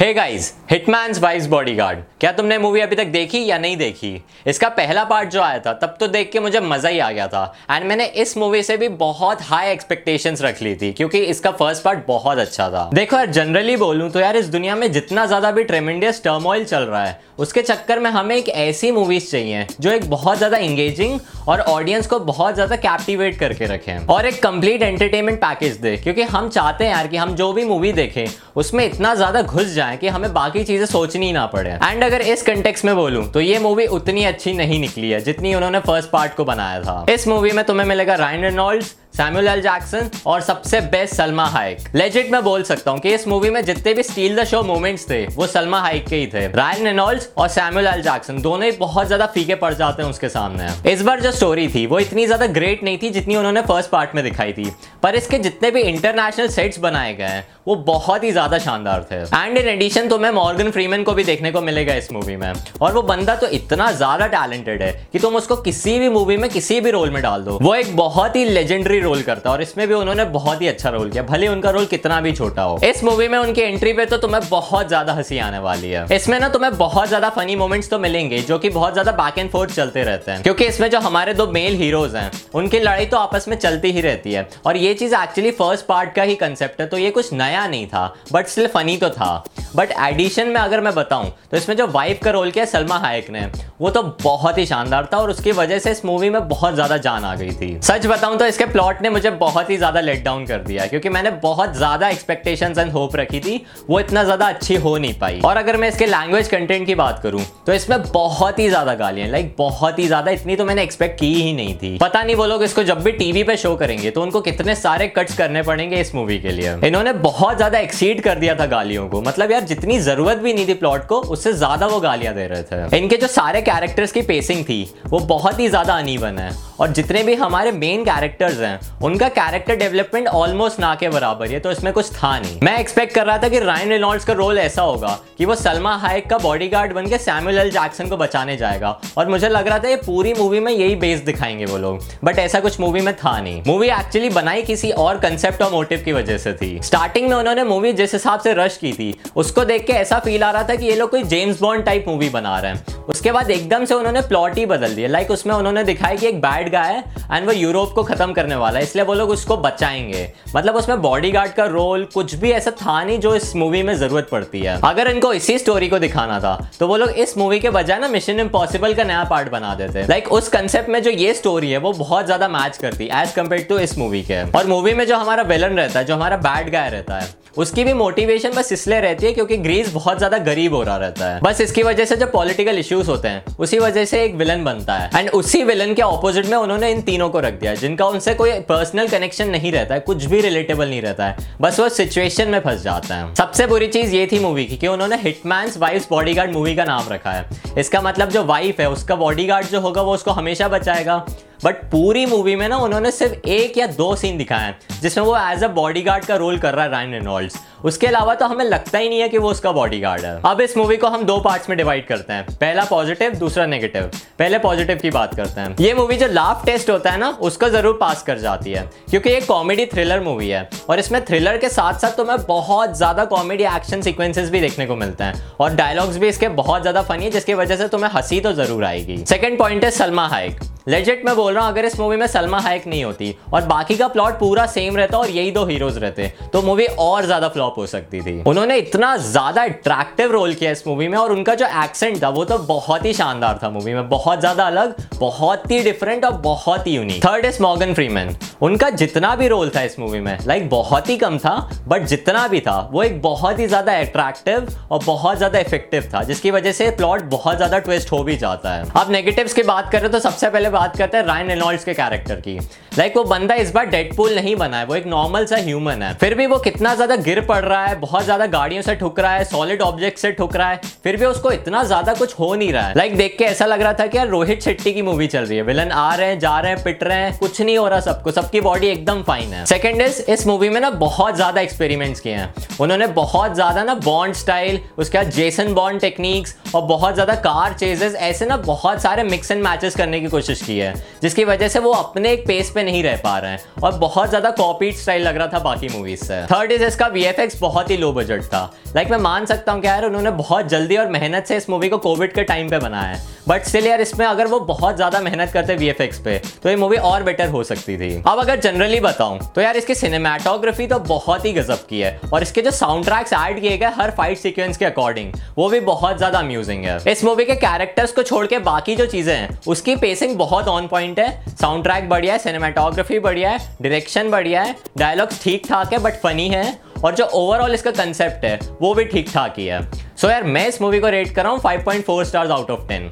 Hey guys hitman's wife's bodyguard क्या तुमने movie अभी तक देखी या नहीं देखी? इसका पहला पार्ट जो आया था, तब तो देख के मुझे मज़ा ही आ गया था। एंड मैंने इस मूवी से भी बहुत हाई एक्सपेक्टेशंस रख ली थी, क्योंकि इसका फ़र्स्ट पार्ट बहुत अच्छा था। देखो यार जनरली बोलूँ तो यार, इस दुनिया में जितना ज़्यादा भी ट्रेमेंडियस टर्मोइल चल रहा है, उसके चक्कर में हमें एक ऐसी मूवीज़ चाहिए, जो एक बहुत ज़्यादा इंगेजिंग और ऑडियंस को बहुत ज़्यादा कैप्टिवेट करके रखे। और एक कंप्लीट एंटरटेनमेंट पैकेज दे, क्योंकि हम चाहते हैं यार कि हम जो भी मूवी देखें, उसमें इतना ज़्यादा घुस जाए। कि हमें बाकी चीज़ें सोचनी ना पड़े। एंड अगर इस कंटेक्स में बोलूँ तो ये मूवी उतनी अच्छी नहीं निकली है, जितनी उन्होंने फ़र्स्ट पार्ट को बनाया था। इस मूवी में तुम्हें मिलेगा Ryan Reynolds Samuel L Jackson और सबसे बेस्ट सलमा हाइक लेजिट मैं बोल सकता हूँ कि इस मूवी में जितने भी स्टील द शो मोमेंट्स थे, वो सलमा हाइक के ही थे। रायन रेनॉल्ड्स और सैमुअल एल जैक्सन दोनों ही बहुत ज़्यादा फीके पड़ जाते हैं उसके सामने। इस बार जो स्टोरी थी, वो इतनी ज़्यादा ग्रेट नहीं थी जितनी उन्होंने फ़र्स्ट पार्ट में दिखाई थी। पर इसके जितने भी इंटरनेशनल सेट्स बनाए गए हैं वो बहुत ही ज़्यादा शानदार थे। एंड इन एडिशन तुम्हें मॉर्गन फ्रीमैन को भी देखने को मिलेगा इस मूवी में। और वो बंदा तो इतना ज़्यादा टैलेंटेड है कि तुम उसको किसी भी मूवी में किसी भी रोल में डाल दो। वो एक बहुत ही लेजेंडरी रोल करता है और इसमें भी उन्होंने बहुत ही अच्छा रोल किया। भले उनका रोल कितना भी छोटा हो। इस मूवी में उनकी एंट्री पे तो तुम्हें बहुत ज़्यादा हँसी आने वाली है। इसमें ना तुम्हें बहुत ज़्यादा फनी मोमेंट्स तो मिलेंगे, जो कि बहुत ज़्यादा बैक एंड फोर्थ चलते रहते हैं। क्योंकि इसमें जो हमारे दो मेल हीरोज हैं, उनकी लड़ाई तो आपस में चलती ही रहती है। और ये चीज़ एक्चुअली फ़र्स्ट पार्ट का ही कंसेप्ट है तो ये कुछ नया नहीं था बट स्टिल फनी तो था। बट एडिशन में अगर मैं बताऊँ तो इसमें जो वाइफ का रोल किया सलमा हायक ने, वो तो बहुत ही शानदार था और उसकी वजह से इस मूवी में बहुत ज़्यादा जान आ गई थी। सच बताऊँ तो इसके प्लॉट ने मुझे बहुत ही ज़्यादा लेट डाउन कर दिया, क्योंकि मैंने बहुत ज़्यादा एक्सपेक्टेशन एंड होप रखी थी, वो इतना ज़्यादा अच्छी हो नहीं पाई। और अगर मैं इसके लैंग्वेज कंटेंट की बात करूँ तो इसमें बहुत ही ज़्यादा गालियाँ लाइक बहुत ही ज़्यादा, इतनी तो मैंने एक्सपेक्ट की ही नहीं थी। पता नहीं वो लोग इसको जब भी टीवी पे शो करेंगे तो उनको कितने सारे कट्स करने पड़ेंगे इस मूवी के लिए। इन्होंने बहुत ज़्यादा एक्सीड कर दिया था गालियों को मतलब यार जितनी ज़रूरत भी नहीं थी प्लॉट को, उससे ज़्यादा वो गालियाँ दे रहे थे। इनके जो सारे कैरेक्टर्स की पेसिंग थी, वो बहुत ही ज़्यादा अनइवन है। और जितने भी हमारे मेन कैरेक्टर्स हैं, उनका कैरेक्टर डेवलपमेंट ऑलमोस्ट ना के बराबर है तो इसमें कुछ था नहीं। मैं एक्सपेक्ट कर रहा था कि रायन रेनॉल्ड्स का रोल ऐसा होगा कि वो सलमा हाइक का बॉडीगार्ड बन के सैमुअल एल जैक्सन को बचाने जाएगा। और मुझे लग रहा था ये पूरी मूवी में यही बेस दिखाएँगे वो लोग। बट ऐसा कुछ मूवी में था नहीं। मूवी एक्चुअली बनाई किसी और कंसेप्ट और मोटिव की वजह से थी। स्टार्टिंग में उन्होंने मूवी जिस हिसाब से रश की थी उसको देख के ऐसा फील आ रहा था कि ये लोग कोई जेम्स बॉन्ड टाइप मूवी बना रहे हैं। उसके बाद एकदम से उन्होंने प्लॉट ही बदल दिया। लाइक उसमें उन्होंने दिखाया कि एक बैड गाय है एंड वो यूरोप को खत्म करने वाला है। इसलिए वो लोग उसको बचाएँगे। मतलब उसमें बॉडीगार्ड का रोल कुछ भी ऐसा था नहीं जो इस मूवी में ज़रूरत पड़ती है। अगर इनको इसी स्टोरी को दिखाना था तो वो लोग इस मूवी के बजाय ना मिशन इम्पॉसिबल का नया पार्ट बना देते। लाइक उस कंसेप्ट में जो ये स्टोरी है, वो बहुत ज़्यादा मैच करती है एज कंपेयर टू इस मूवी के। और मूवी में जो हमारा विलन रहता है, जो हमारा बैड गाय रहता है, उसकी भी मोटिवेशन बस इसलिए रहती है क्योंकि ग्रीस बहुत ज़्यादा गरीब हो रहा रहता है। बस इसकी वजह से जो पॉलिटिकल इश्यूज़ होते हैं। उसी वजह से एक विलन बनता है। एंड उसी विलन के ऑपोजिट में उन्होंने इन तीनों को रख दिया जिनका उनसे कोई पर्सनल कनेक्शन नहीं रहता है, कुछ भी रिलेटेबल नहीं रहता है। बस वो सिचुएशन में फंस जाता है। सबसे बुरी चीज़ ये थी मूवी की कि उन्होंने हिटमैन वाइफ बॉडीगार्ड मूवी का नाम रखा है। इसका मतलब जो वाइफ है, उसका बॉडीगार्ड जो होगा, वो उसको हमेशा बचाएगा। बट पूरी मूवी में ना उन्होंने सिर्फ़ एक या दो सीन दिखाए हैं, जिसमें वो एज अ बॉडीगार्ड का रोल कर रहा है रायन रेनॉल्ड्स उसके अलावा तो हमें लगता ही नहीं है कि वो उसका बॉडीगार्ड है। अब इस मूवी को हम दो पार्ट्स में डिवाइड करते हैं। पहला पॉजिटिव दूसरा नेगेटिव पहले पॉजिटिव की बात करते हैं। ये मूवी जो लाफ टेस्ट होता है ना, उसको ज़रूर पास कर जाती है, क्योंकि ये कॉमेडी थ्रिलर मूवी है। और इसमें थ्रिलर के साथ साथ तुम्हें बहुत ज़्यादा कॉमेडी एक्शन सिक्वेंसेस भी देखने को मिलते हैं। और डायलॉग्स भी इसके बहुत ज़्यादा फनी है, जिसकी वजह से तुम्हें हँसी तो ज़रूर आएगी। सेकेंड पॉइंट है सलमा हाइक लेजेट मैं बोल रहा हूँ, अगर इस मूवी में सलमा हाइक नहीं होती और बाकी का प्लॉट पूरा सेम रहता और यही दो हीरोज रहते तो मूवी और ज़्यादा फ्लॉप हो सकती थी। उन्होंने इतना ज़्यादा अट्रैक्टिव रोल किया इस मूवी में और उनका जो एक्सेंट था, वो तो बहुत ही शानदार था मूवी में। बहुत ज़्यादा अलग, बहुत ही डिफरेंट और बहुत ही unique third is Morgan Freeman उनका जितना भी रोल था इस मूवी में लाइक बहुत ही कम था बट जितना भी था, वो एक बहुत ही ज़्यादा अट्रैक्टिव और बहुत ज़्यादा इफ़ेक्टिव था, जिसकी वजह से प्लॉट बहुत ज़्यादा ट्विस्ट हो भी जाता है। अब नेगेटिव्स की बात करें तो सबसे पहले बात करते हैं रायन रेनॉल्ड्स के कैरेक्टर की। लाइक like, वो बंदा इस बार डेडपूल नहीं बना है वो एक नॉर्मल सा ह्यूमन है। फिर भी वो कितना ज़्यादा गिर पड़ रहा है बहुत ज़्यादा गाड़ियों से ठुक रहा है सॉलिड ऑब्जेक्ट से ठुक रहा है फिर भी उसको इतना ज़्यादा कुछ हो नहीं रहा है। लाइक like, देख के ऐसा लग रहा था कि यार रोहित शेट्टी की मूवी चल रही है। विलन आ रहे हैं जा रहे हैं पिट रहे हैं कुछ नहीं हो रहा सबको सबकी बॉडी एकदम फाइन है। सेकेंड इज़ इस मूवी में ना बहुत ज़्यादा एक्सपेरिमेंट्स किए हैं। उन्होंने बहुत ज़्यादा ना बॉन्ड स्टाइल उसके बाद जेसन बॉन्ड टेक्निक्स और बहुत ज़्यादा कार चेजेस ऐसे ना बहुत सारे मिक्स एंड मैचेस करने की कोशिश की है, जिसकी वजह से वो अपने एक पेस पे नहीं रह पा रहे हैं। और बहुत ज़्यादा कॉपीड स्टाइल लग रहा था बाकी मूवीज़ से। थर्ड इज़ इसका वीएफएक्स बहुत ही लो बजट था। लाइक मैं मान सकता हूँ कि यार उन्होंने बहुत जल्दी और मेहनत से इस मूवी को कोविड के टाइम पे बनाया है। बट स्टिल यार, इसमें अगर वो बहुत ज़्यादा मेहनत करते वी पे तो ये मूवी और बेटर हो सकती थी। अब अगर जनरली बताऊँ तो यार इसकी सिनेमाटोग्राफी तो बहुत ही गजब की है। और इसके जो साउंड ट्रैक्स ऐड किए गए हर फाइट सीक्वेंस के अकॉर्डिंग वो भी बहुत ज़्यादा अम्यूजिंग है। इस मूवी के कैरेक्टर्स को छोड़ के बाकी जो चीज़ें हैं, उसकी पेसिंग बहुत ऑन पॉइंट है। साउंड ट्रैक बढ़िया है सिनेमाटोग्राफी बढ़िया है डायरेक्शन बढ़िया है डायलॉग्स ठीक ठाक है बट फनी है। और जो ओवरऑल इसका कंसेप्ट है, वो भी ठीक ठाक ही है। सो so यार, मैं इस मूवी को रेट कर रहा हूँ 5.4 स्टार्स आउट ऑफ़ 10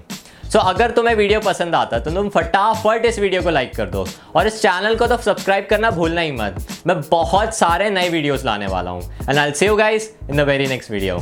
सो अगर तुम्हें वीडियो पसंद आता तो तुम फटाफट इस वीडियो को लाइक कर दो। और इस चैनल को तो सब्सक्राइब करना भूलना ही मत। मैं बहुत सारे नए वीडियोस लाने वाला हूँ। And I see you guys in the very next video